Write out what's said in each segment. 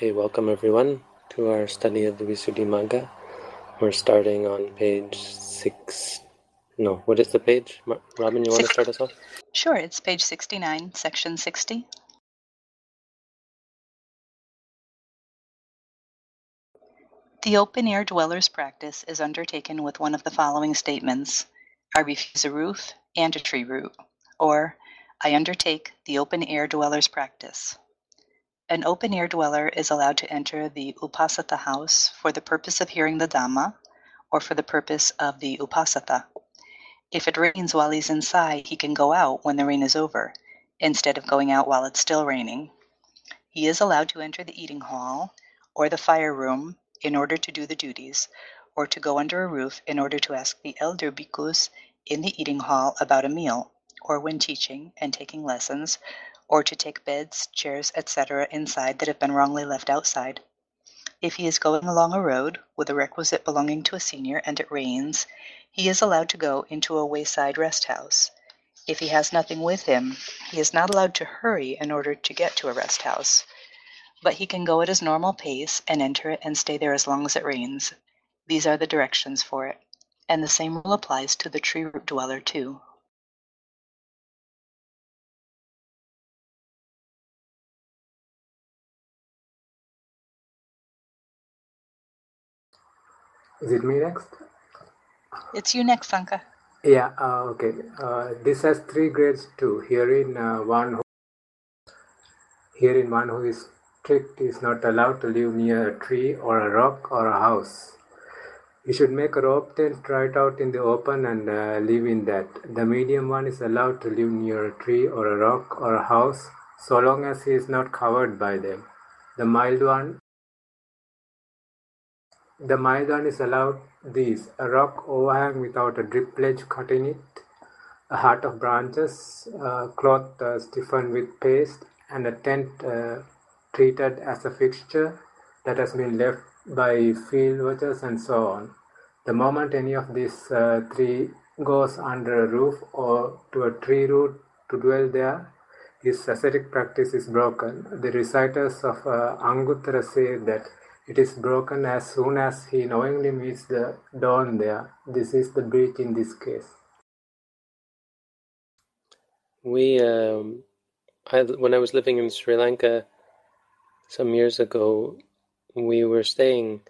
Okay, welcome everyone to our study of the Visuddhimagga. We're starting on page six. No, what is the page? Robin, you want to start us off? Sure, it's page 69, section 60. The open air dweller's practice is undertaken with one of the following statements I refuse a roof and a tree root, or I undertake the open air dweller's practice. An open air dweller is allowed to enter the Uposatha house for the purpose of hearing the Dhamma or for the purpose of the Uposatha. If it rains while he's inside, he can go out when the rain is over, instead of going out while it's still raining. He is allowed to enter the eating hall or the fire room in order to do the duties, or to go under a roof in order to ask the elder bhikkhus in the eating hall about a meal, or when teaching and taking lessons, or to take beds, chairs, etc., inside that have been wrongly left outside. If he is going along a road with a requisite belonging to a senior and it rains, he is allowed to go into a wayside rest house. If he has nothing with him, he is not allowed to hurry in order to get to a rest house, but he can go at his normal pace and enter it and stay there as long as it rains. These are the directions for it. And the same rule applies to the tree root dweller, too. Is it me next? It's you next, Sanka. Yeah, uh, okay. Uh, this has three grades too. Herein, uh, one who, herein one who is strict is not allowed to live near a tree or a rock or a house. You should make a rope tent, try it out in the open, and uh, live in that. The medium one is allowed to live near a tree or a rock or a house, so long as he is not covered by them. The mild one the mild one is allowed these: a rock overhang without a drip ledge cut in it, a hut of branches, a cloth uh, stiffened with paste, and a tent uh, treated as a fixture that has been left by field workers and so on. The moment any of these uh, three goes under a roof or to a tree root to dwell there, his ascetic practice is broken. The reciters of uh, Anguttara say that it is broken as soon as he knowingly meets the dawn there. This is the breach in this case. We, um, I, when I was living in Sri Lanka some years ago, we were staying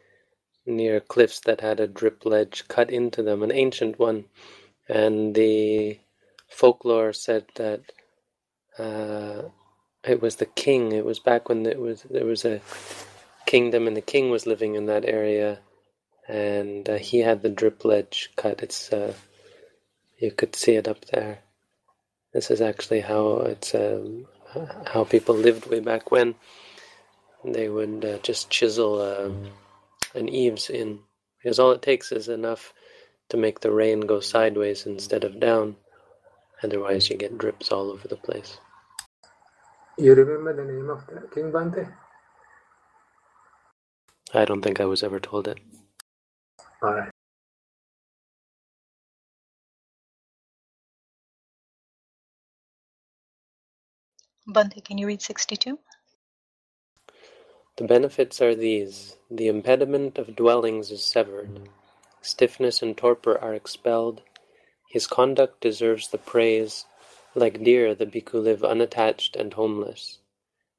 near cliffs that had a drip ledge cut into them, an ancient one, and the folklore said that uh, it was the king. It was back when it was there was a kingdom, and the king was living in that area, and uh, he had the drip ledge cut. It's uh, you could see it up there. This is actually how it's um, how people lived way back when. They would uh, just chisel um, an eaves in because all it takes is enough to make the rain go sideways instead of down. Otherwise, you get drips all over the place. You remember the name of the King Bhante? I don't think I was ever told it. Alright. Bhante, can you read 62? The benefits are these the impediment of dwellings is severed, stiffness and torpor are expelled, his conduct deserves the praise, like deer the bhikkhu live unattached and homeless.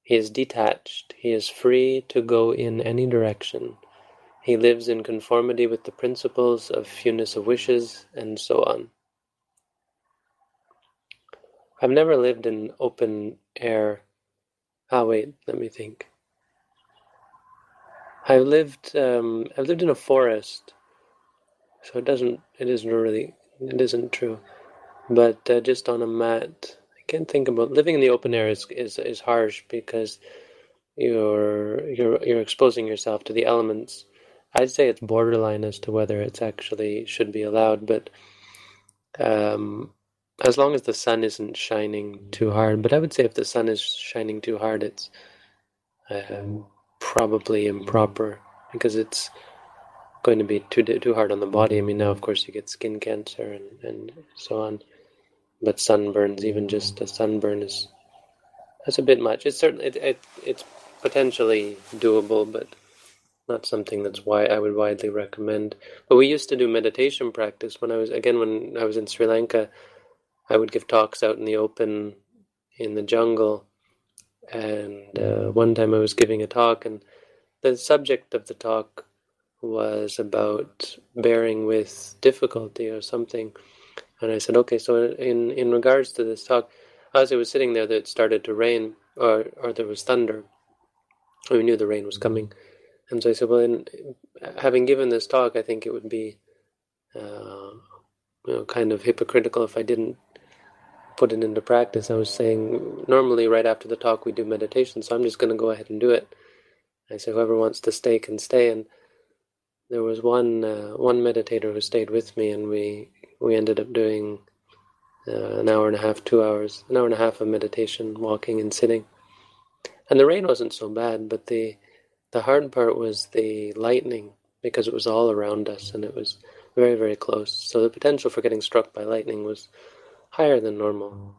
He is detached, he is free to go in any direction. He lives in conformity with the principles of fewness of wishes, and so on. I've never lived in open air. Ah, wait, let me think. I've lived. Um, I've lived in a forest, so it doesn't. It isn't really. It isn't true. But uh, just on a mat, can't think about living in the open air is, is, is harsh because you're you're you're exposing yourself to the elements. I'd say it's borderline as to whether it's actually should be allowed, but um, as long as the sun isn't shining too hard. But I would say if the sun is shining too hard, it's um, probably improper because it's going to be too too hard on the body. I mean, now of course you get skin cancer and, and so on but sunburns, even just a sunburn, is that's a bit much. It's certainly it, it, it's potentially doable, but not something that's why I would widely recommend. But we used to do meditation practice when I was again when I was in Sri Lanka. I would give talks out in the open in the jungle, and uh, one time I was giving a talk, and the subject of the talk was about bearing with difficulty or something. And I said, okay, so in, in regards to this talk, as I was sitting there, that started to rain, or, or there was thunder. We knew the rain was coming. And so I said, well, in, having given this talk, I think it would be uh, you know, kind of hypocritical if I didn't put it into practice. I was saying, normally right after the talk, we do meditation, so I'm just going to go ahead and do it. I said, whoever wants to stay can stay. And there was one uh, one meditator who stayed with me, and we we ended up doing uh, an hour and a half, two hours, an hour and a half of meditation, walking and sitting. And the rain wasn't so bad, but the the hard part was the lightning because it was all around us and it was very very close. So the potential for getting struck by lightning was higher than normal,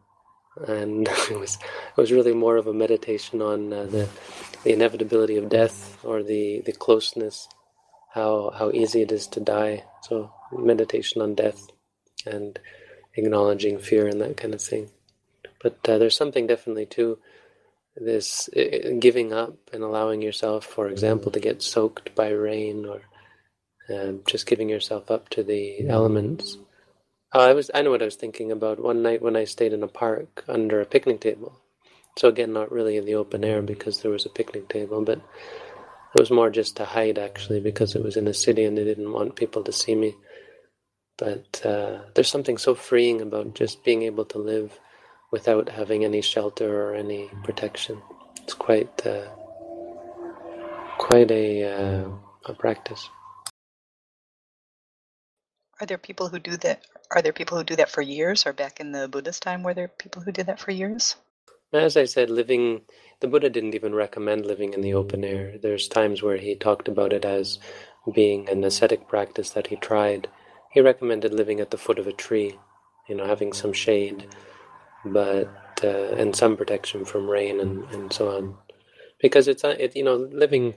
and it was it was really more of a meditation on uh, the the inevitability of death or the the closeness how how easy it is to die. So meditation on death and acknowledging fear and that kind of thing. But uh, there's something definitely to this giving up and allowing yourself, for example, to get soaked by rain or uh, just giving yourself up to the elements. Uh, I was I know what I was thinking about one night when I stayed in a park under a picnic table. So again, not really in the open air because there was a picnic table, but it was more just to hide, actually, because it was in a city and they didn't want people to see me. But uh, there's something so freeing about just being able to live without having any shelter or any protection. It's quite, uh, quite a, uh, a practice. Are there people who do that? Are there people who do that for years, or back in the Buddhist time, were there people who did that for years? As I said, living the Buddha didn't even recommend living in the open air. There's times where he talked about it as being an ascetic practice that he tried. He recommended living at the foot of a tree, you know, having some shade, but uh, and some protection from rain and, and so on, because it's uh, it, you know living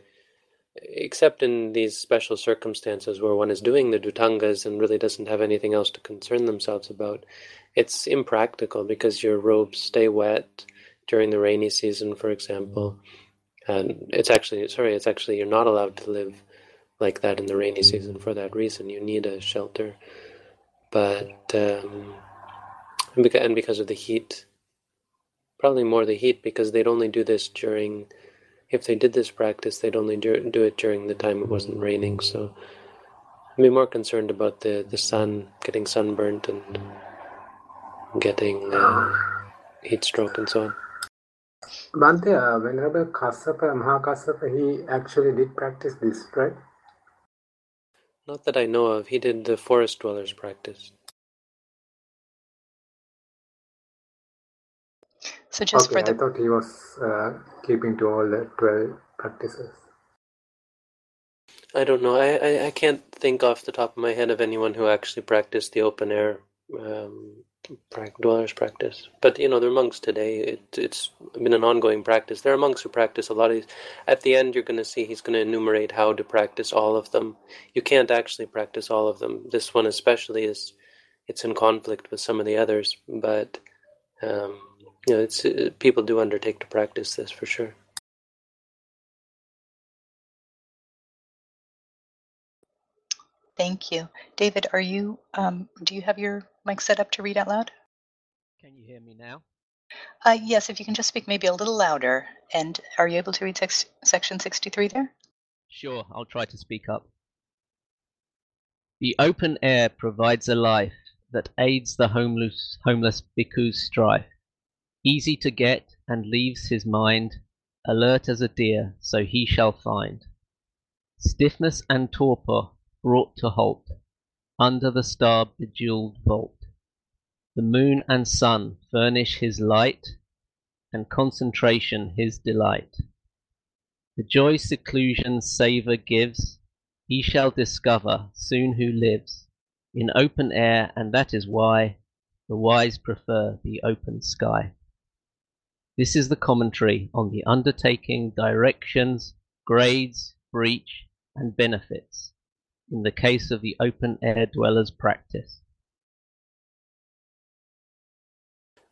except in these special circumstances where one is doing the dhutangas and really doesn't have anything else to concern themselves about, it's impractical because your robes stay wet during the rainy season, for example. And it's actually, sorry, it's actually, you're not allowed to live like that in the rainy season for that reason. You need a shelter. But, um, and, because, of the heat, probably more the heat, because they'd only do this during, if they did this practice, they'd only do, it during the time it wasn't raining. So I'd be more concerned about the, the sun, getting sunburnt and getting uh, heat stroke and so on. Bhante, uh, Venerable Kassapa, Mahakassapa, he actually did practice this, right? Not that I know of. He did the forest dwellers practice. So just okay, for the I thought he was uh, keeping to all the 12 practices. I don't know. I, I, I can't think off the top of my head of anyone who actually practiced the open air um, dwellers practice. But you know, they're monks today. It, it's been an ongoing practice. There are monks who practice a lot of these. At the end, you're going to see he's going to enumerate how to practice all of them. You can't actually practice all of them. This one especially is it's in conflict with some of the others. But um, you know, it's uh, people do undertake to practice this for sure. Thank you. David, are you, um, do you have your mic set up to read out loud? Can you hear me now? Uh, yes, if you can just speak maybe a little louder. And are you able to read sex- section 63 there? Sure, I'll try to speak up. The open air provides a life that aids the homeless, homeless bhikkhu's strife. Easy to get and leaves his mind alert as a deer, so he shall find. Stiffness and torpor brought to halt under the star bejewelled vault. The moon and sun furnish his light, and concentration his delight. The joy seclusion's savour gives, he shall discover soon who lives in open air, and that is why the wise prefer the open sky. This is the commentary on the undertaking, directions, grades, breach, and benefits in the case of the open air dwellers practice.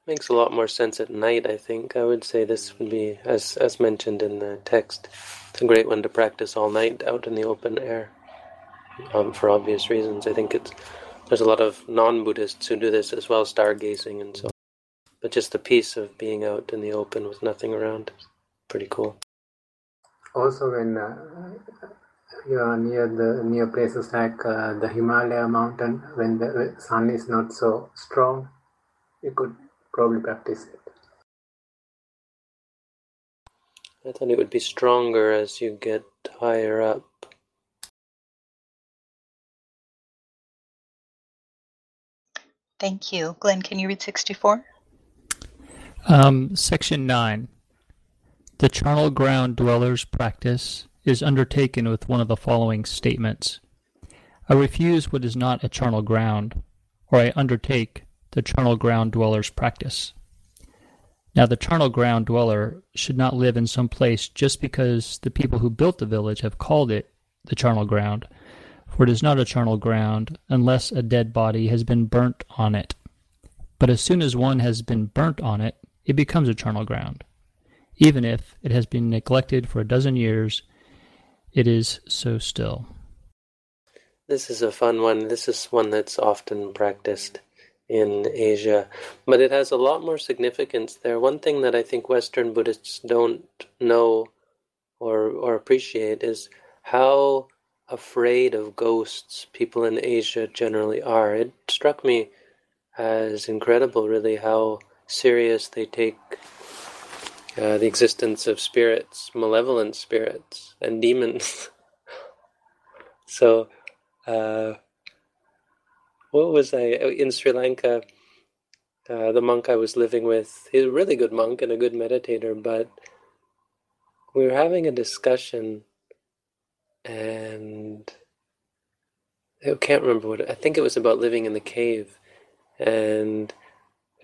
Makes a lot more sense at night, I think. I would say this would be, as as mentioned in the text, it's a great one to practice all night out in the open air. Um, for obvious reasons, I think it's there's a lot of non-Buddhists who do this as well, stargazing and so. on. But just the peace of being out in the open with nothing around, is pretty cool. Also, when uh, you are near the near places like uh, the Himalaya mountain, when the sun is not so strong, you could probably practice it. I thought it would be stronger as you get higher up. Thank you. Glenn, can you read 64? Um, section 9. The charnel ground dwellers practice is undertaken with one of the following statements. I refuse what is not a charnel ground, or I undertake the charnel ground dweller's practice. Now, the charnel ground dweller should not live in some place just because the people who built the village have called it the charnel ground, for it is not a charnel ground unless a dead body has been burnt on it. But as soon as one has been burnt on it, it becomes a charnel ground. Even if it has been neglected for a dozen years, it is so still. This is a fun one. This is one that's often practiced in Asia, but it has a lot more significance there. One thing that I think Western Buddhists don't know or or appreciate is how afraid of ghosts people in Asia generally are. It struck me as incredible, really, how serious they take uh, the existence of spirits, malevolent spirits, and demons. so, uh, what was I oh, in Sri Lanka? Uh, the monk I was living with, he's a really good monk and a good meditator, but we were having a discussion, and I can't remember what I think it was about living in the cave, and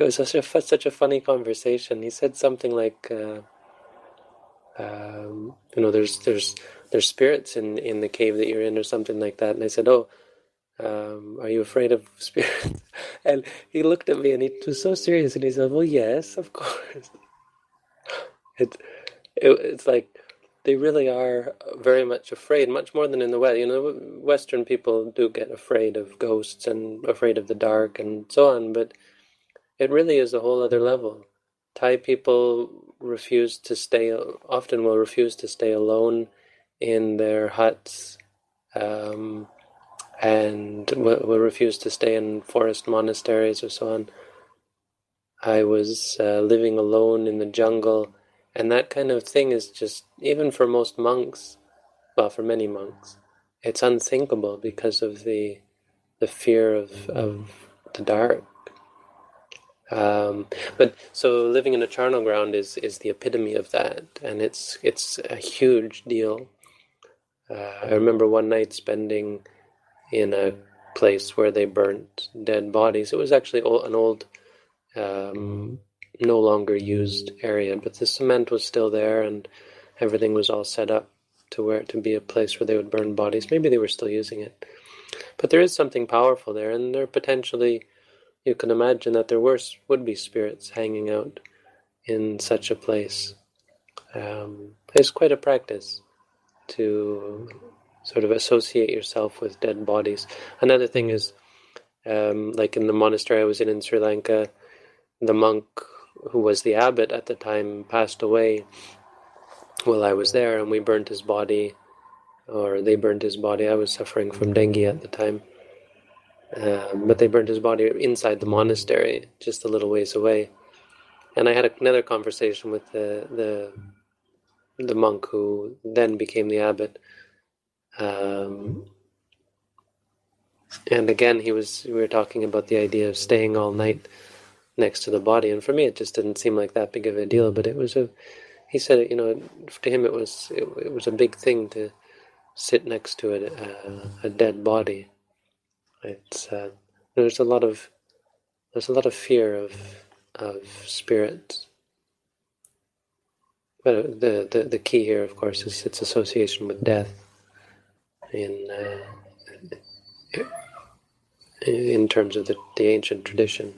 it was such a such a funny conversation. He said something like, uh, um, "You know, there's there's there's spirits in in the cave that you're in, or something like that." And I said, "Oh." um, are you afraid of spirits? And he looked at me and he was so serious and he said, well, yes, of course. It, it, it's like they really are very much afraid, much more than in the West. You know, Western people do get afraid of ghosts and afraid of the dark and so on, but it really is a whole other level. Thai people refuse to stay, often will refuse to stay alone in their huts. Um, and will, refuse to stay in forest monasteries or so on. I was uh, living alone in the jungle, and that kind of thing is just, even for most monks, well, for many monks, it's unthinkable because of the the fear of, of the dark. Um, but so living in a charnel ground is, is the epitome of that, and it's it's a huge deal. Uh, I remember one night spending in a place where they burnt dead bodies. It was actually an old, um, no longer used area, but the cement was still there and everything was all set up to where to be a place where they would burn bodies. Maybe they were still using it. But there is something powerful there, and there potentially, you can imagine that there were would be spirits hanging out in such a place. Um, it's quite a practice to sort of associate yourself with dead bodies. Another thing is, um, like in the monastery I was in in Sri Lanka, the monk who was the abbot at the time passed away while I was there, and we burnt his body, or they burnt his body. I was suffering from dengue at the time. Um, but they burned his body inside the monastery, just a little ways away. And I had another conversation with the the the monk who then became the abbot, um, and again, he was. We were talking about the idea of staying all night next to the body, and for me, it just didn't seem like that big of a deal. But it was a. He said, you know, to him, it was it, it was a big thing to sit next to a, a, a dead body. It's uh, there's a lot of there's a lot of fear of of spirits but the, the, the key here, of course, is its association with death. In uh, in terms of the, the ancient tradition,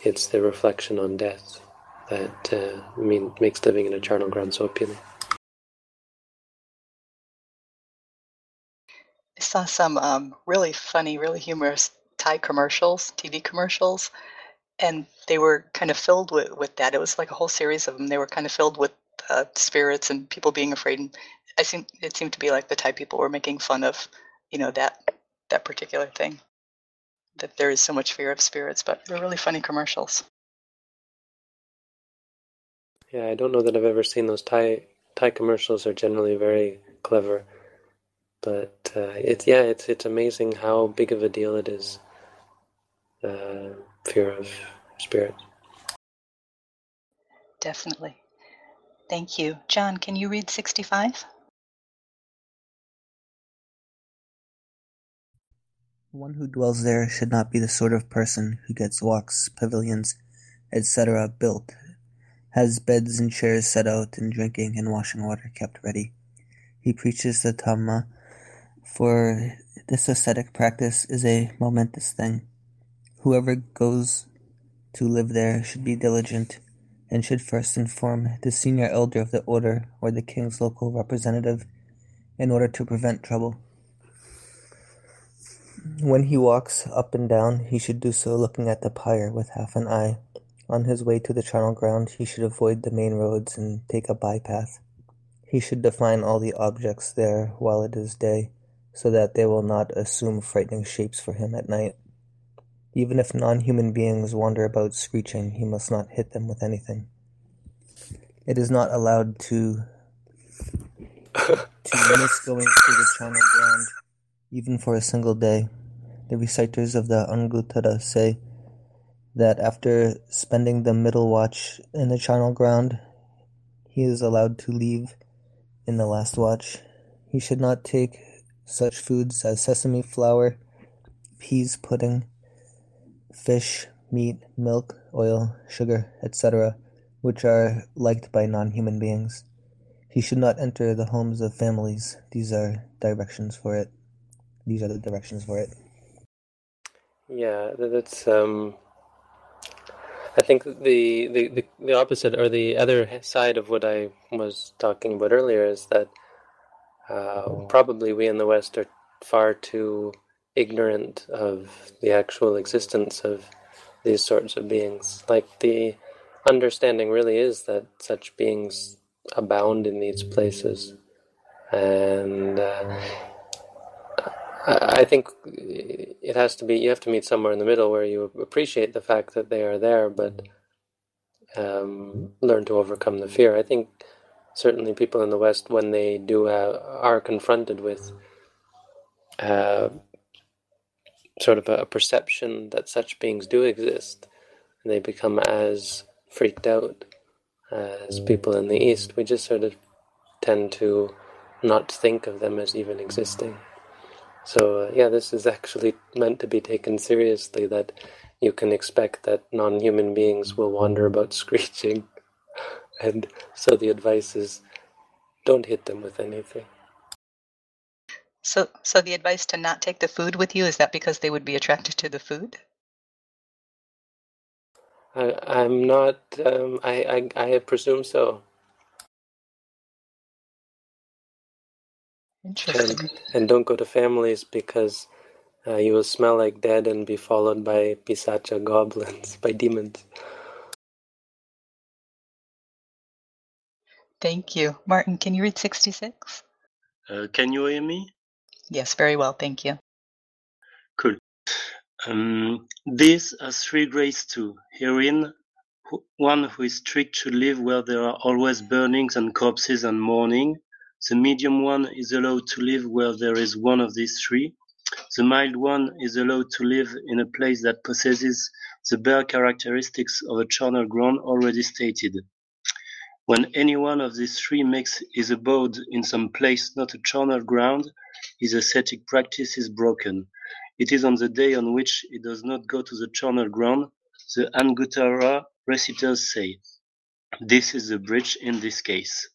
it's the reflection on death that uh, mean, makes living in a charnel ground so appealing. Saw some um, really funny, really humorous Thai commercials, TV commercials, and they were kind of filled with, with that. It was like a whole series of them. They were kind of filled with uh, spirits and people being afraid. And I seem it seemed to be like the Thai people were making fun of, you know, that that particular thing. That there is so much fear of spirits, but they're really funny commercials. Yeah, I don't know that I've ever seen those Thai Thai commercials. Are generally very clever, but uh, it's yeah, it's it's amazing how big of a deal it is. Uh, fear of spirits. Definitely. Thank you. John, can you read 65? One who dwells there should not be the sort of person who gets walks, pavilions, etc. built, has beds and chairs set out, and drinking and washing water kept ready. He preaches the Dhamma, for this ascetic practice is a momentous thing. Whoever goes to live there should be diligent and should first inform the senior elder of the order or the king's local representative in order to prevent trouble. When he walks up and down, he should do so looking at the pyre with half an eye. On his way to the charnel ground, he should avoid the main roads and take a bypath. He should define all the objects there while it is day, so that they will not assume frightening shapes for him at night. Even if non-human beings wander about screeching, he must not hit them with anything. It is not allowed to to miss going to the charnel ground, even for a single day. The reciters of the Anguttara say that after spending the middle watch in the charnel ground, he is allowed to leave in the last watch. He should not take such foods as sesame flour, peas pudding, fish, meat, milk, oil, sugar, etc., which are liked by non-human beings. He should not enter the homes of families. These are directions for it. These are the directions for it. Yeah, that's. Um, I think the, the, the opposite or the other side of what I was talking about earlier is that uh, probably we in the West are far too ignorant of the actual existence of these sorts of beings. Like the understanding really is that such beings abound in these places, and uh, I think it has to be. You have to meet somewhere in the middle where you appreciate the fact that they are there, but um, learn to overcome the fear. I think certainly people in the West, when they do have, are confronted with uh, sort of a, perception that such beings do exist, they become as freaked out as people in the East. We just sort of tend to not think of them as even existing. So, uh, yeah, this is actually meant to be taken seriously that you can expect that non human beings will wander about screeching. And so the advice is don't hit them with anything. So, so the advice to not take the food with you is that because they would be attracted to the food? I, I'm not. Um, I, I I presume so. Interesting. And, and don't go to families because uh, you will smell like dead and be followed by pisacha goblins, by demons. Thank you. Martin, can you read 66? Uh, can you hear me? Yes, very well, thank you. Cool. Um, this has three grades too. Herein, one who is strict should live where there are always burnings and corpses and mourning. The medium one is allowed to live where there is one of these three. The mild one is allowed to live in a place that possesses the bare characteristics of a charnel ground already stated. When any one of these three makes his abode in some place not a charnel ground, his ascetic practice is broken. It is on the day on which he does not go to the charnel ground, the Anguttara reciters say, This is the bridge in this case.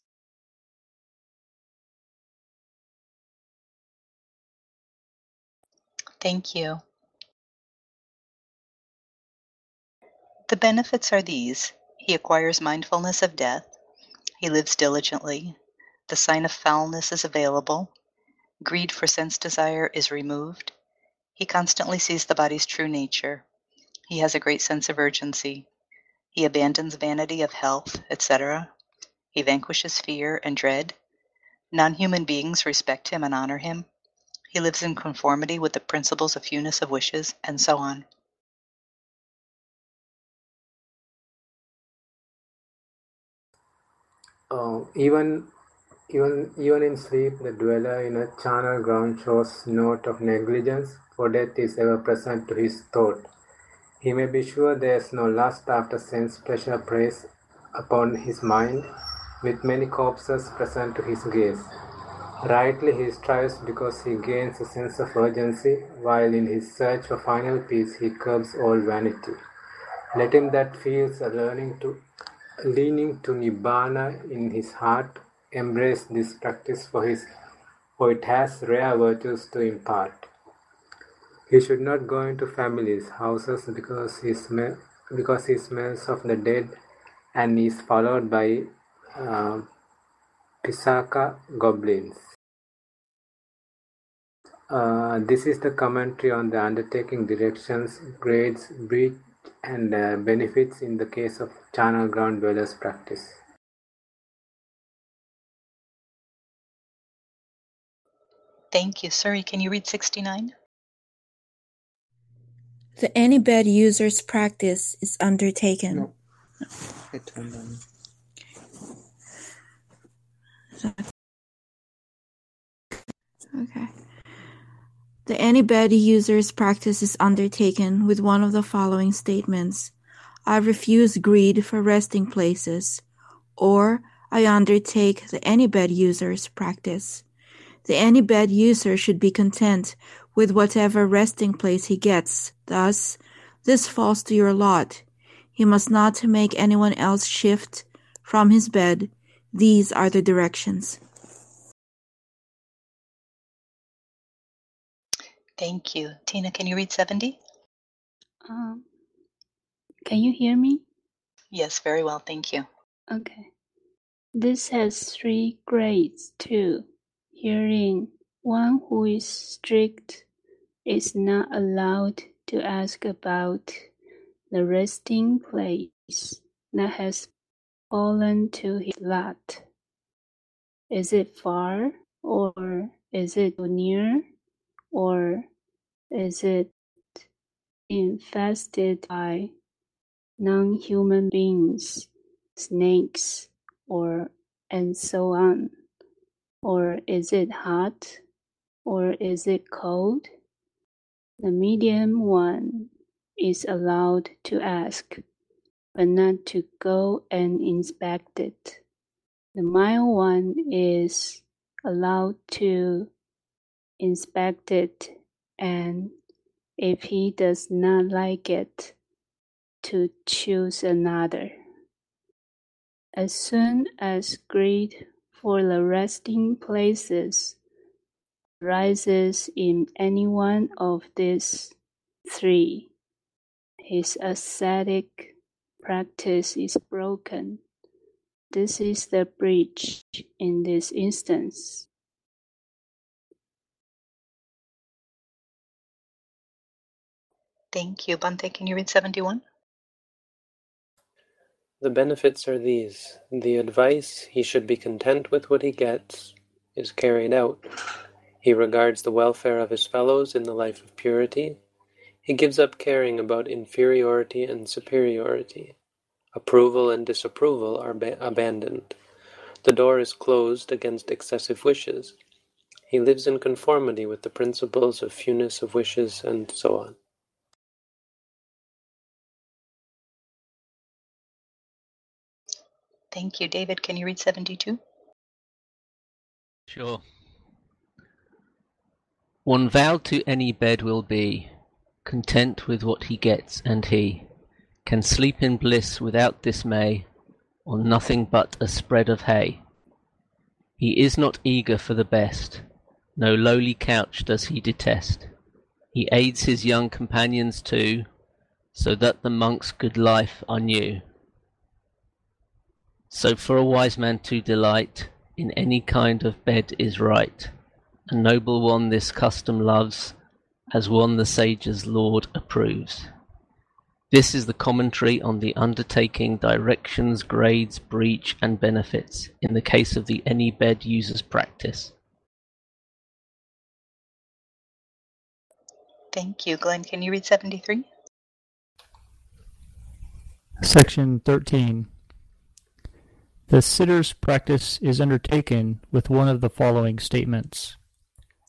Thank you. The benefits are these he acquires mindfulness of death, he lives diligently, the sign of foulness is available, greed for sense desire is removed, he constantly sees the body's true nature, he has a great sense of urgency, he abandons vanity of health, etc., he vanquishes fear and dread, non human beings respect him and honor him. He lives in conformity with the principles of fewness of wishes, and so on. Uh, even even even in sleep, the dweller in a charnel ground shows note of negligence, for death is ever present to his thought. He may be sure there is no lust after sense pleasure preys upon his mind, with many corpses present to his gaze. Rightly he strives because he gains a sense of urgency, while in his search for final peace he curbs all vanity. Let him that feels a learning to leaning to nibbana in his heart embrace this practice for his for it has rare virtues to impart. He should not go into families' houses because he smell because he smells of the dead and is followed by uh, Pisaka goblins. Uh, this is the commentary on the undertaking directions, grades, breach, and uh, benefits in the case of charnel ground dwellers practice. Thank you. Suri, can you read 69? The any bad user's practice is undertaken. No. I. Okay. The any bad user's practice is undertaken with one of the following statements. I refuse greed for resting places, or I undertake the any bad user's practice. The any bad user should be content with whatever resting place he gets. Thus, this falls to your lot. He must not make anyone else shift from his bed. These are the directions. Thank you. Tina, can you read 70? Um, can you hear me? Yes, very well. Thank you. Okay. This has three grades too. Herein, one who is strict is not allowed to ask about the resting place that has fallen to his lot. Is it far, or is it near, or is it infested by non-human beings, snakes, or and so on? Or is it hot? Or is it cold? The medium one is allowed to ask, but not to go and inspect it. The mild one is allowed to inspect it and if he does not like it, to choose another. As soon as greed for the resting places rises in any one of these three, his ascetic practice is broken. This is the breach in this instance. Thank you. Bhante, can you read 71? The benefits are these. The advice, he should be content with what he gets, is carried out. He regards the welfare of his fellows in the life of purity. He gives up caring about inferiority and superiority. Approval and disapproval are ba- abandoned. The door is closed against excessive wishes. He lives in conformity with the principles of fewness of wishes and so on. Thank you. David, can you read 72? Sure. One vowed to any bed will be, content with what he gets, and he can sleep in bliss without dismay, on nothing but a spread of hay. He is not eager for the best, no lowly couch does he detest. He aids his young companions too, so that the monk's good life are new. So for a wise man to delight in any kind of bed is right. A noble one this custom loves, as one the sage's lord approves. This is the commentary on the undertaking, directions, grades, breach, and benefits in the case of the any bed user's practice. Thank you. Glenn, can you read 73? Section 13. The sitter's practice is undertaken with one of the following statements.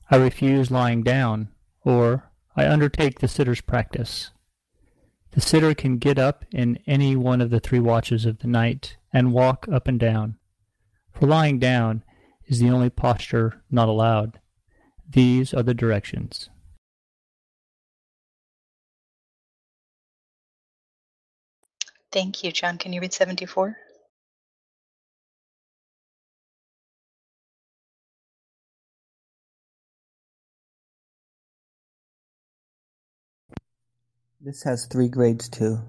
I refuse lying down, or I undertake the sitter's practice. The sitter can get up in any one of the three watches of the night and walk up and down. For lying down is the only posture not allowed. These are the directions. Thank you. John, can you read 74? This has three grades too.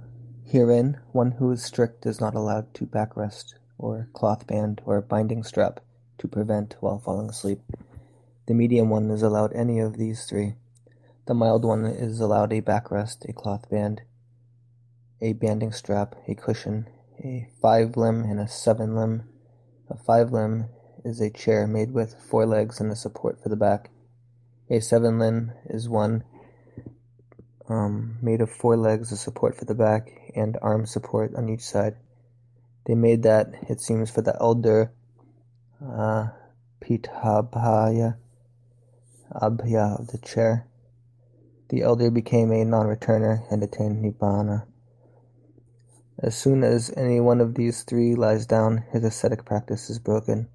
Herein, one who is strict is not allowed to backrest, or cloth band, or binding strap to prevent while falling asleep. The medium one is allowed any of these three. The mild one is allowed a backrest, a cloth band, a banding strap, a cushion, a five limb and a seven limb. A five limb is a chair made with four legs and a support for the back. A seven limb is one made of four legs, a support for the back, and arm support on each side. They made that, it seems, for the elder uh, Pithabhaya Abhaya of the chair. The elder became a non-returner and attained Nibbana. As soon as any one of these three lies down, his ascetic practice is broken.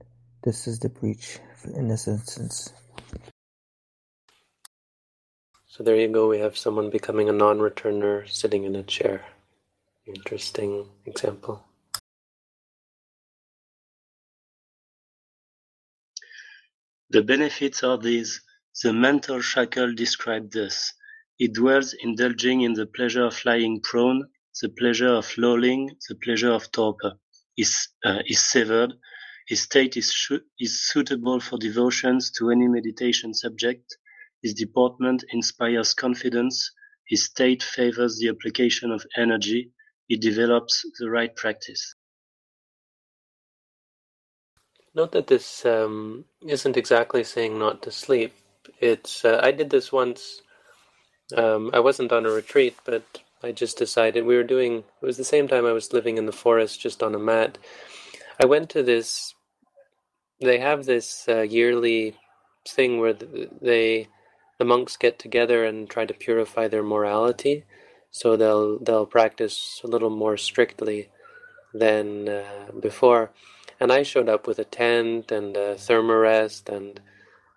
This is the breach in this instance. So there you go, we have someone becoming a non returner sitting in a chair. Interesting example. The benefits are these. The mental shackle described thus. It dwells indulging in the pleasure of lying prone, the pleasure of lolling, the pleasure of torpor, is, uh, is severed. His state is, is suitable for devotions to any meditation subject. His deportment inspires confidence. His state favors the application of energy. He develops the right practice. Note that this um, isn't exactly saying not to sleep. It's uh, I did this once. Um, I wasn't on a retreat, but I just decided we were doing. It was the same time I was living in the forest, just on a mat. I went to this. They have this uh, yearly thing where they, the monks get together and try to purify their morality. So they'll they'll practice a little more strictly than uh, before. And I showed up with a tent and a thermarest and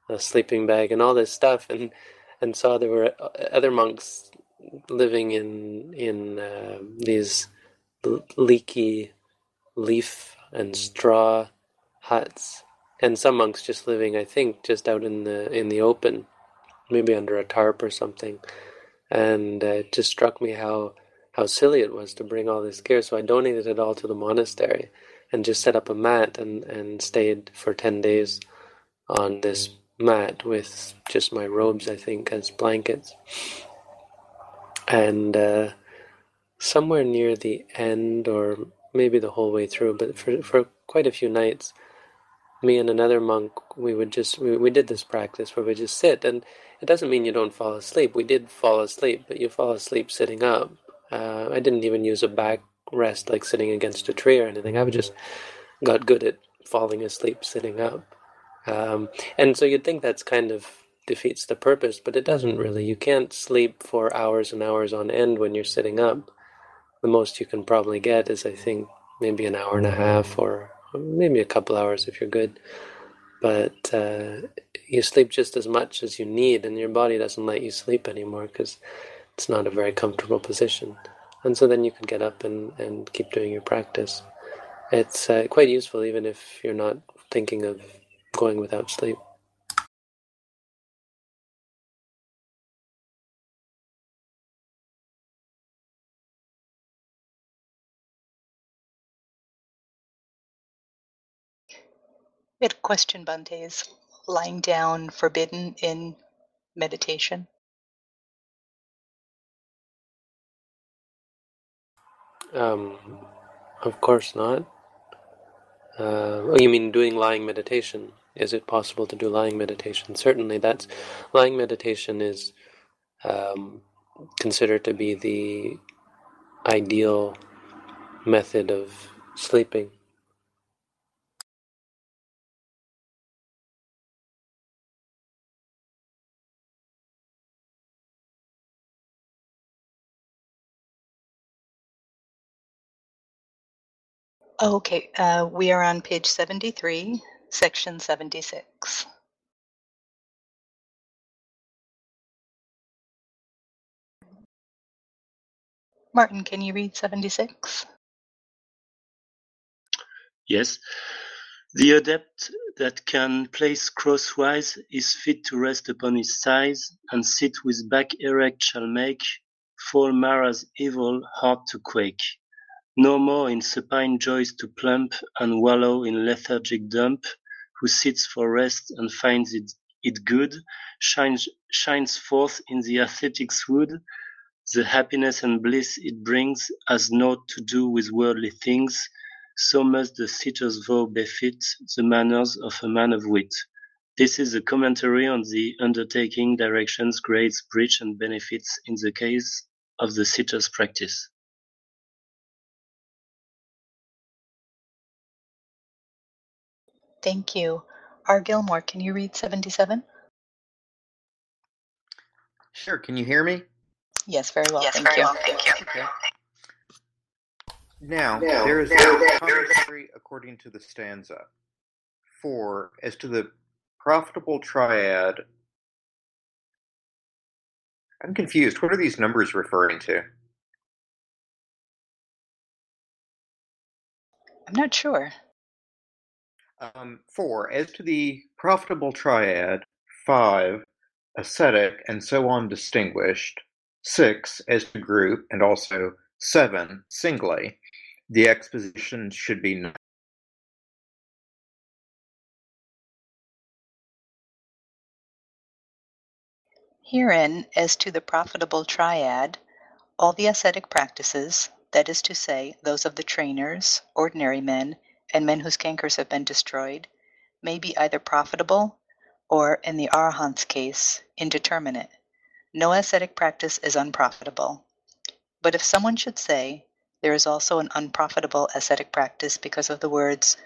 a sleeping bag and all this stuff, and and saw there were uh, other monks living in in uh, these leaky leaf and straw huts, and some monks just living, I think, just out in the in the open, maybe under a tarp or something. And uh, it just struck me how how silly it was to bring all this gear. So I donated it all to the monastery, and just set up a mat and and stayed for ten days on this mat with just my robes, I think, as blankets and uh, somewhere near the end, or maybe the whole way through, but for for quite a few nights, me and another monk, we would just we, we did this practice where we just sit, and it doesn't mean you don't fall asleep. We did fall asleep, but you fall asleep sitting up. Uh, I didn't even use a back rest like sitting against a tree or anything. I just got good at falling asleep sitting up. Um, and so you'd think that's kind of defeats the purpose, but it doesn't really. You can't sleep for hours and hours on end when you're sitting up. The most you can probably get is, I think, maybe an hour and a half or maybe a couple hours if you're good. But uh, you sleep just as much as you need, and your body doesn't let you sleep anymore because it's not a very comfortable position. And so then you can get up and, and keep doing your practice. it's uh, quite useful even if you're not thinking of going without sleep. A question, Bhante. Is lying down forbidden in meditation? Um, of course not. Uh, oh, you mean doing lying meditation? Is it possible to do lying meditation? Certainly, that's lying meditation is um, considered to be the ideal method of sleeping. Okay. Uh, we are on page 73, section 76. Martin, can you read 76? Yes. The adept that can place crosswise is fit to rest upon his thighs, and sit with back erect shall make fall Mara's evil heart to quake. No more in supine joys to plump and wallow in lethargic dump, who sits for rest and finds it, it good, shines, shines forth in the ascetic's wood, the happiness and bliss it brings has naught to do with worldly things, so must the sitter's vow befit the manners of a man of wit. This is a commentary on the undertaking, directions, grades, breach, and benefits in the case of the sitter's practice. Thank you. R. Gilmore, can you read 77? Sure. Can you hear me? Yes, very well. Yes, thank very you. well, thank you. Okay. Now, there is a commentary according to the stanza. For, as to the profitable triad, I'm confused. What are these numbers referring to? I'm not sure. Um, four, as to the profitable triad, five, ascetic, and so on distinguished, six, as to group, and also seven, singly, the exposition should be. Herein, as to the profitable triad, all the ascetic practices, that is to say, those of the trainers, ordinary men, and men whose cankers have been destroyed, may be either profitable or, in the Arahant's case, indeterminate. No ascetic practice is unprofitable. But if someone should say, there is also an unprofitable ascetic practice because of the words,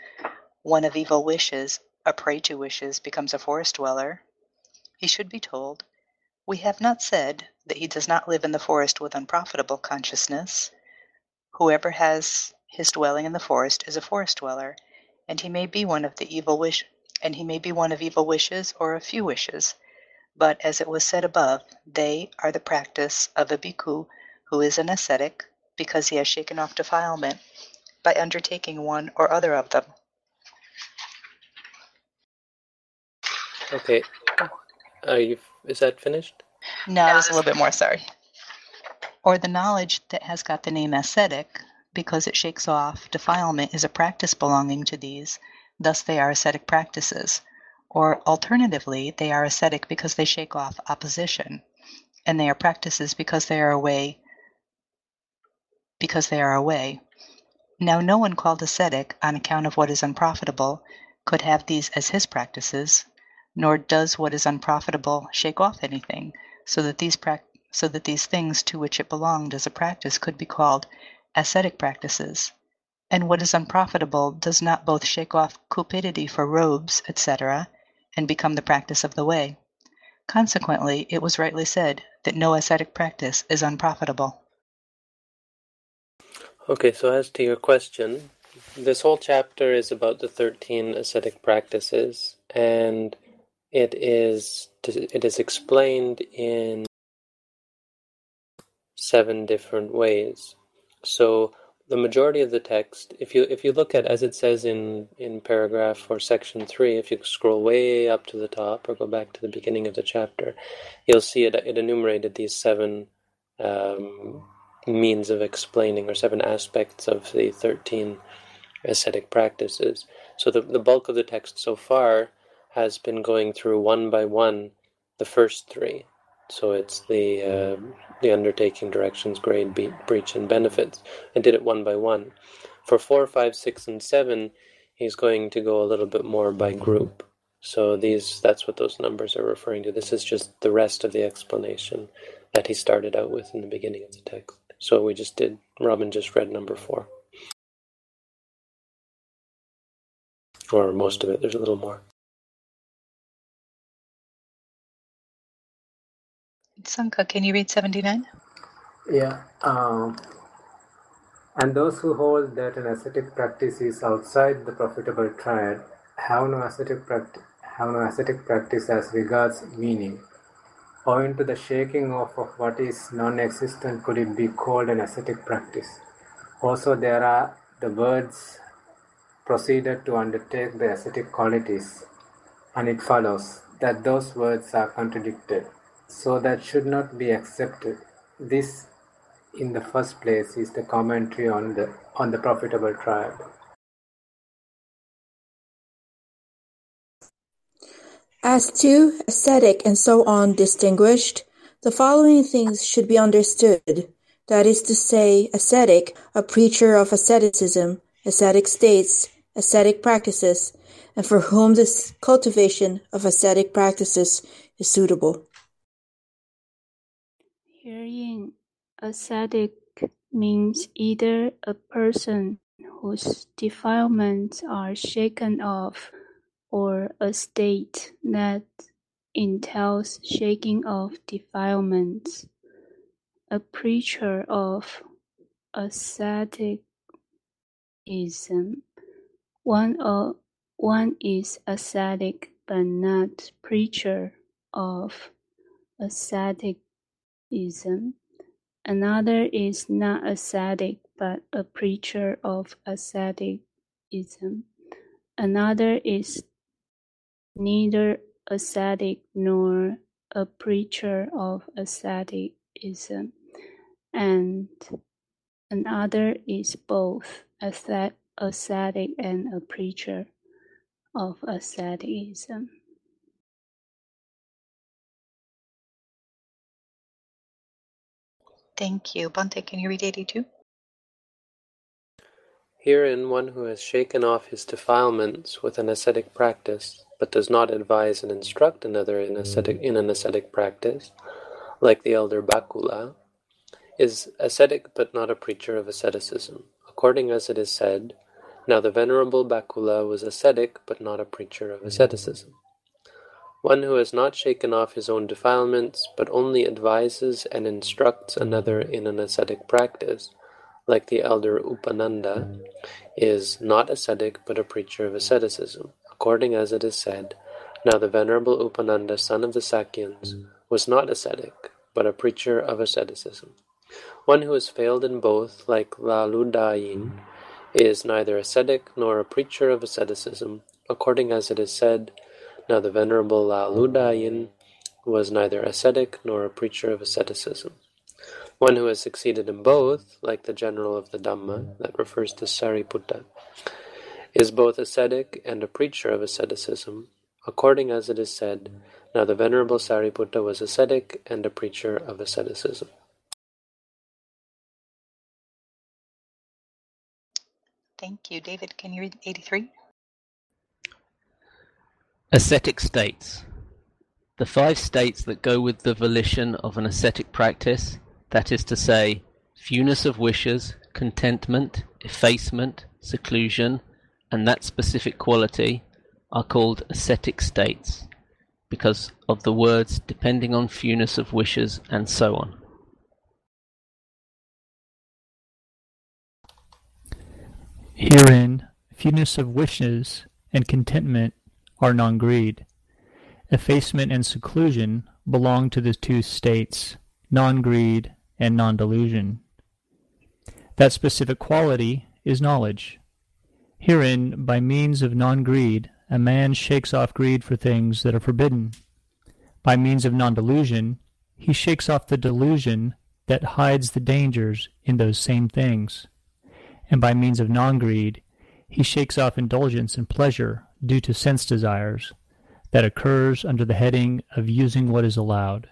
one of evil wishes, a prey to wishes, becomes a forest dweller, he should be told, we have not said that he does not live in the forest with unprofitable consciousness. Whoever has his dwelling in the forest is a forest dweller, and he may be one of the evil wish and he may be one of evil wishes or a few wishes. But as it was said above, they are the practice of a bhikkhu who is an ascetic, because he has shaken off defilement by undertaking one or other of them. Okay. Are you? Is that finished? No, there's a little bit more, sorry. Or the knowledge that has got the name ascetic, because it shakes off defilement, is a practice belonging to these, thus they are ascetic practices. Or alternatively, they are ascetic because they shake off opposition, and they are practices because they are away because they are away. Now no one called ascetic on account of what is unprofitable could have these as his practices, nor does what is unprofitable shake off anything, so that these so that these things to which it belonged as a practice could be called ascetic practices. And what is unprofitable does not both shake off cupidity for robes, etc., and become the practice of the way. Consequently, it was rightly said that no ascetic practice is unprofitable. Okay, so as to your question, this whole chapter is about the 13 ascetic practices, and it is it is explained in seven different ways. So the majority of the text, if you if you look at as it says in in paragraph or section three, if you scroll way up to the top or go back to the beginning of the chapter, you'll see it it enumerated these seven um, means of explaining or seven aspects of the thirteen ascetic practices. So the the bulk of the text so far has been going through one by one the first three. So it's the uh, the undertaking, directions, grade, be- breach, and benefits. I did it one by one. For four, five, six, and seven, he's going to go a little bit more by group. So these that's what those numbers are referring to. This is just the rest of the explanation that he started out with in the beginning of the text. So we just did Robin just read number four. Or most of it, there's a little more. Sanka, can you read 79? Yeah. Um, and those who hold that an ascetic practice is outside the profitable triad have no ascetic practice have no ascetic practice as regards meaning. Owing to the shaking off of what is non-existent, could it be called an ascetic practice? Also, there are the words proceeded to undertake the ascetic qualities, and it follows that those words are contradicted so that should not be accepted. This, in the first place, is the commentary on the on the profitable triad. As to ascetic and so on distinguished, the following things should be understood. That is to say, ascetic, a preacher of asceticism, ascetic states, ascetic practices, and for whom this cultivation of ascetic practices is suitable. Herein, ascetic means either a person whose defilements are shaken off or a state that entails shaking off defilements. A preacher of asceticism. One, of, one is ascetic but not preacher of Another is not ascetic but a preacher of asceticism. Another is neither ascetic nor a preacher of asceticism, and another is both ascetic and a preacher of asceticism. Thank you. Bhante, can you read 82? Herein one who has shaken off his defilements with an ascetic practice, but does not advise and instruct another in, ascetic, in an ascetic practice, like the elder Bakula, is ascetic but not a preacher of asceticism, according as it is said, Now the venerable Bakula was ascetic but not a preacher of asceticism. One who has not shaken off his own defilements, but only advises and instructs another in an ascetic practice, like the elder Upananda, is not ascetic but a preacher of asceticism, according as it is said, Now the venerable Upananda, son of the Sakyans, was not ascetic, but a preacher of asceticism. One who has failed in both, like Laludayin, is neither ascetic nor a preacher of asceticism, according as it is said, Now the venerable Laludayin was neither ascetic nor a preacher of asceticism. One who has succeeded in both, like the general of the Dhamma, that refers to Sariputta, is both ascetic and a preacher of asceticism, according as it is said, Now the venerable Sariputta was ascetic and a preacher of asceticism. Thank you. David, can you read 83? Ascetic states. The five states that go with the volition of an ascetic practice, that is to say, fewness of wishes, contentment, effacement, seclusion, and that specific quality, are called ascetic states, because of the words depending on fewness of wishes and so on. Herein, fewness of wishes and contentment are non-greed. Effacement and seclusion belong to the two states, non-greed and non-delusion. That specific quality is knowledge. Herein, by means of non-greed, a man shakes off greed for things that are forbidden. By means of non-delusion, he shakes off the delusion that hides the dangers in those same things. And by means of non-greed, he shakes off indulgence and pleasure due to sense desires that occurs under the heading of using what is allowed.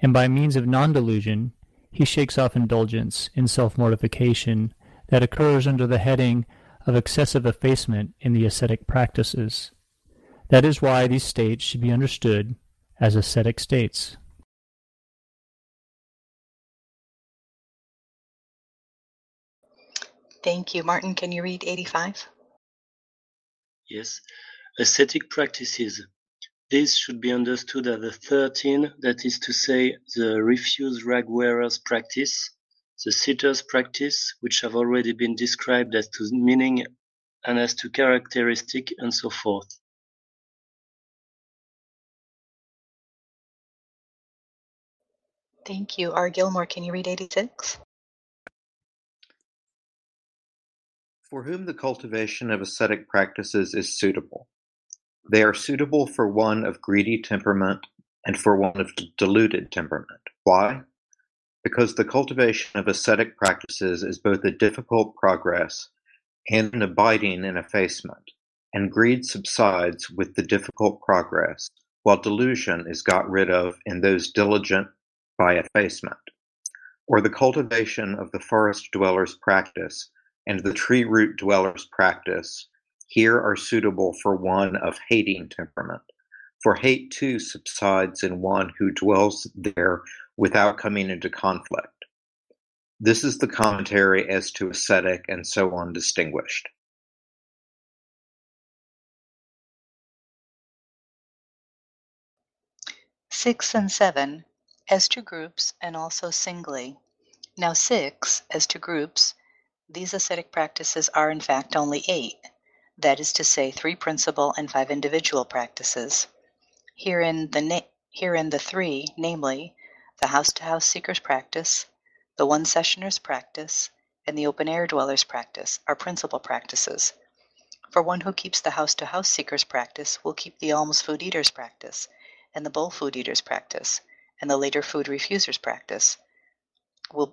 And by means of non-delusion, he shakes off indulgence in self-mortification that occurs under the heading of excessive effacement in the ascetic practices. That is why these states should be understood as ascetic states. Thank you. Martin, can you read 85? Yes. Ascetic practices. This should be understood as the thirteen, that is to say, the refuse rag wearers practice, the sitters practice, which have already been described as to meaning and as to characteristic and so forth. Thank you. R. Gilmore, can you read 86? For whom the cultivation of ascetic practices is suitable. They are suitable for one of greedy temperament and for one of deluded temperament. Why? Because the cultivation of ascetic practices is both a difficult progress and an abiding in effacement, and greed subsides with the difficult progress, while delusion is got rid of in those diligent by effacement. Or the cultivation of the forest dweller's practice and the tree root dweller's practice here are suitable for one of hating temperament. For hate too subsides in one who dwells there without coming into conflict. This is the commentary as to ascetic and so on distinguished. Six and seven, as to groups and also singly. Now, six, as to groups, these ascetic practices are in fact only eight, that is to say, three principal and five individual practices. Herein the, herein the three, namely, the house to house seeker's practice, the one sessioner's practice, and the open air dweller's practice, are principal practices. For one who keeps the house to house seeker's practice will keep the alms food eater's practice, and the bowl food eater's practice, and the later food refuser's practice will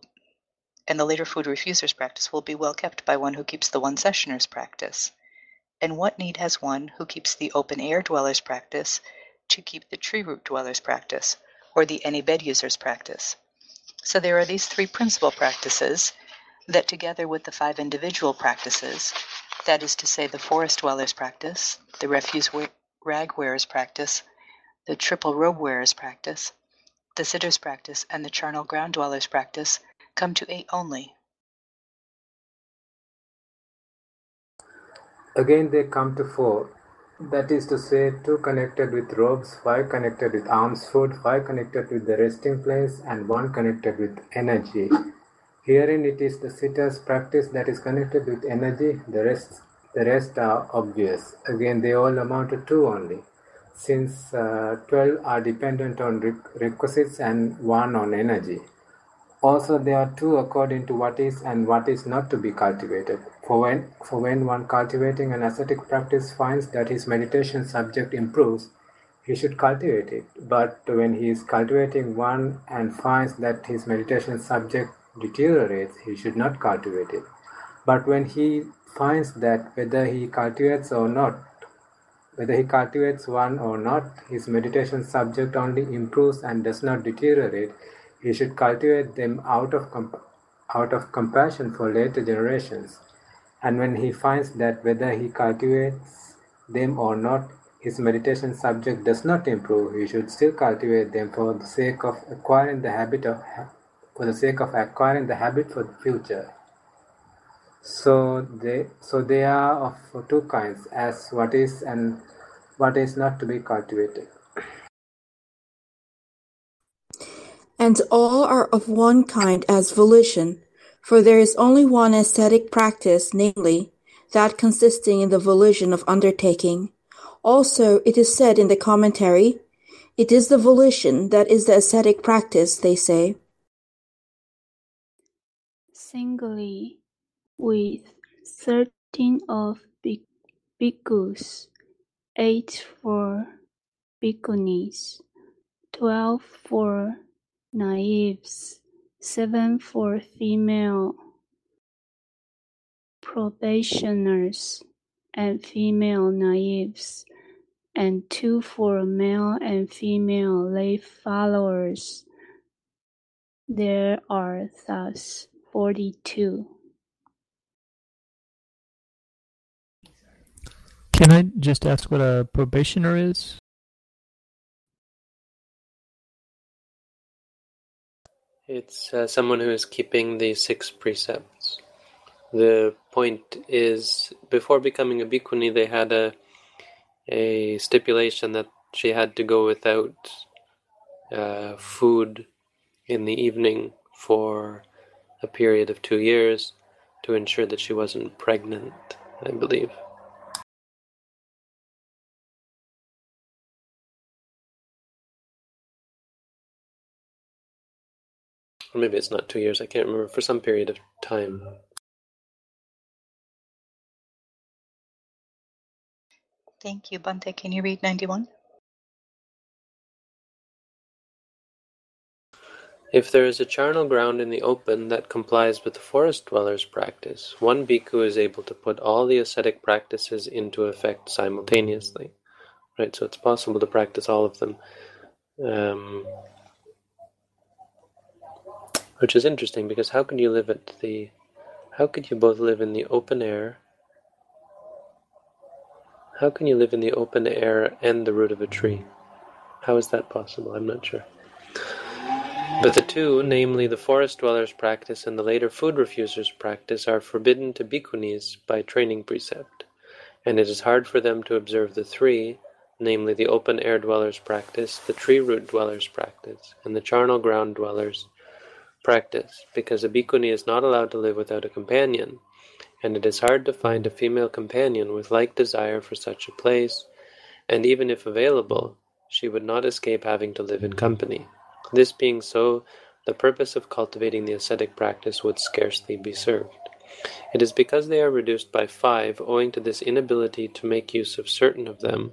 and the later food refuser's practice will be well kept by one who keeps the one sessioner's practice. And what need has one who keeps the open air dweller's practice to keep the tree root dweller's practice, or the any bed user's practice? So there are these three principal practices that, together with the five individual practices, that is to say, the forest dweller's practice, the refuse rag wearer's practice, the triple robe wearer's practice, the sitter's practice, and the charnel ground dweller's practice, come to eight only. Again they come to four, that is to say, two connected with robes, five connected with alms food, five connected with the resting place, and one connected with energy. Herein it is the sitter's practice that is connected with energy, the rest, the rest are obvious. Again, they all amount to two only, since uh, 12 are dependent on requisites and one on energy. Also, there are two according to what is and what is not to be cultivated. For when, for when one cultivating an ascetic practice finds that his meditation subject improves, he should cultivate it. But when he is cultivating one and finds that his meditation subject deteriorates, he should not cultivate it. But when he finds that whether he cultivates or not, whether he cultivates one or not, his meditation subject only improves and does not deteriorate, he should cultivate them out of, out of compassion for later generations. And when he finds that whether he cultivates them or not, his meditation subject does not improve, he should still cultivate them for the sake of acquiring the habit of for the sake of acquiring the habit for the future. So they so they are of two kinds, as what is and what is not to be cultivated. And all are of one kind as volition, for there is only one ascetic practice, namely, that consisting in the volition of undertaking. Also, it is said in the commentary, it is the volition that is the ascetic practice, they say. singly with thirteen of bhikkhus, eight for bhikkhunis, twelve for novices, seven for female probationers and female naives, and two for male and female lay followers. There are thus forty-two. Can I just ask what a probationer is? It's uh, someone who is keeping the six precepts. The point is, before becoming a bhikkhuni, they had a a stipulation that she had to go without uh, food in the evening for a period of two years to ensure that she wasn't pregnant, I believe. Or maybe it's not two years, I can't remember, for some period of time. Thank you, Bhante. Can you read 91? If there is a charnel ground in the open that complies with the forest dweller's practice, one bhikkhu is able to put all the ascetic practices into effect simultaneously. Right, so it's possible to practice all of them. Um, which is interesting because how could you live at the how could you both live in the open air how can you live in the open air and the root of a tree? How is that possible? I'm not sure. But the two namely the forest dwellers practice and the later food refusers practice are forbidden to bhikkhunis by training precept. And it is hard for them to observe the three namely the open air dwellers practice the tree root dwellers practice and the charnel ground dwellers practice, because a bhikkhuni is not allowed to live without a companion, and it is hard to find a female companion with like desire for such a place, and even if available, she would not escape having to live in company. This being so, the purpose of cultivating the ascetic practice would scarcely be served. It is because they are reduced by five, owing to this inability to make use of certain of them,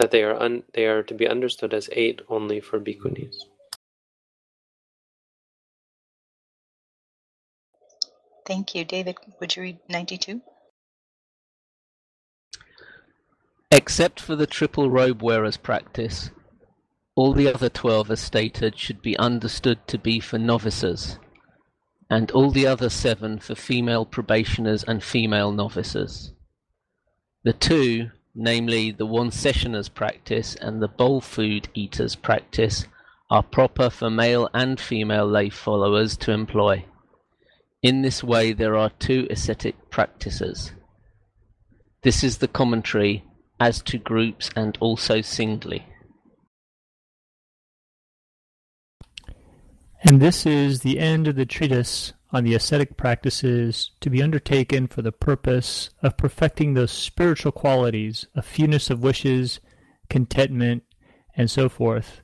that they are, un- they are to be understood as eight only for bhikkhunis. Thank you. David, would you read 92? Except for the triple robe wearer's practice, all the other twelve as stated should be understood to be for novices, and all the other seven for female probationers and female novices. The two, namely the one sessioner's practice and the bowl food eater's practice, are proper for male and female lay followers to employ. In this way there are two ascetic practices. This is the commentary as to groups and also singly. And this is the end of the treatise on the ascetic practices to be undertaken for the purpose of perfecting those spiritual qualities of fewness of wishes, contentment, and so forth,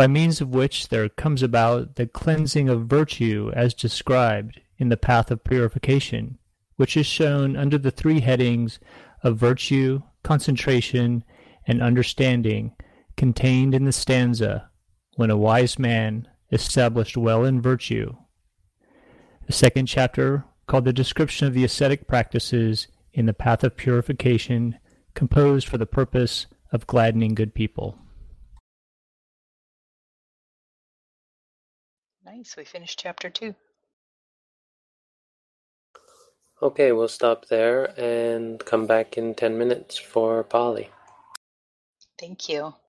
by means of which there comes about the cleansing of virtue as described in the path of purification, which is shown under the three headings of virtue, concentration, and understanding contained in the stanza, When a wise man established well in virtue. The second chapter, called the description of the ascetic practices in the path of purification, composed for the purpose of gladdening good people. Nice. We finished chapter two. Okay, we'll stop there and come back in 10 minutes for Pali. Thank you.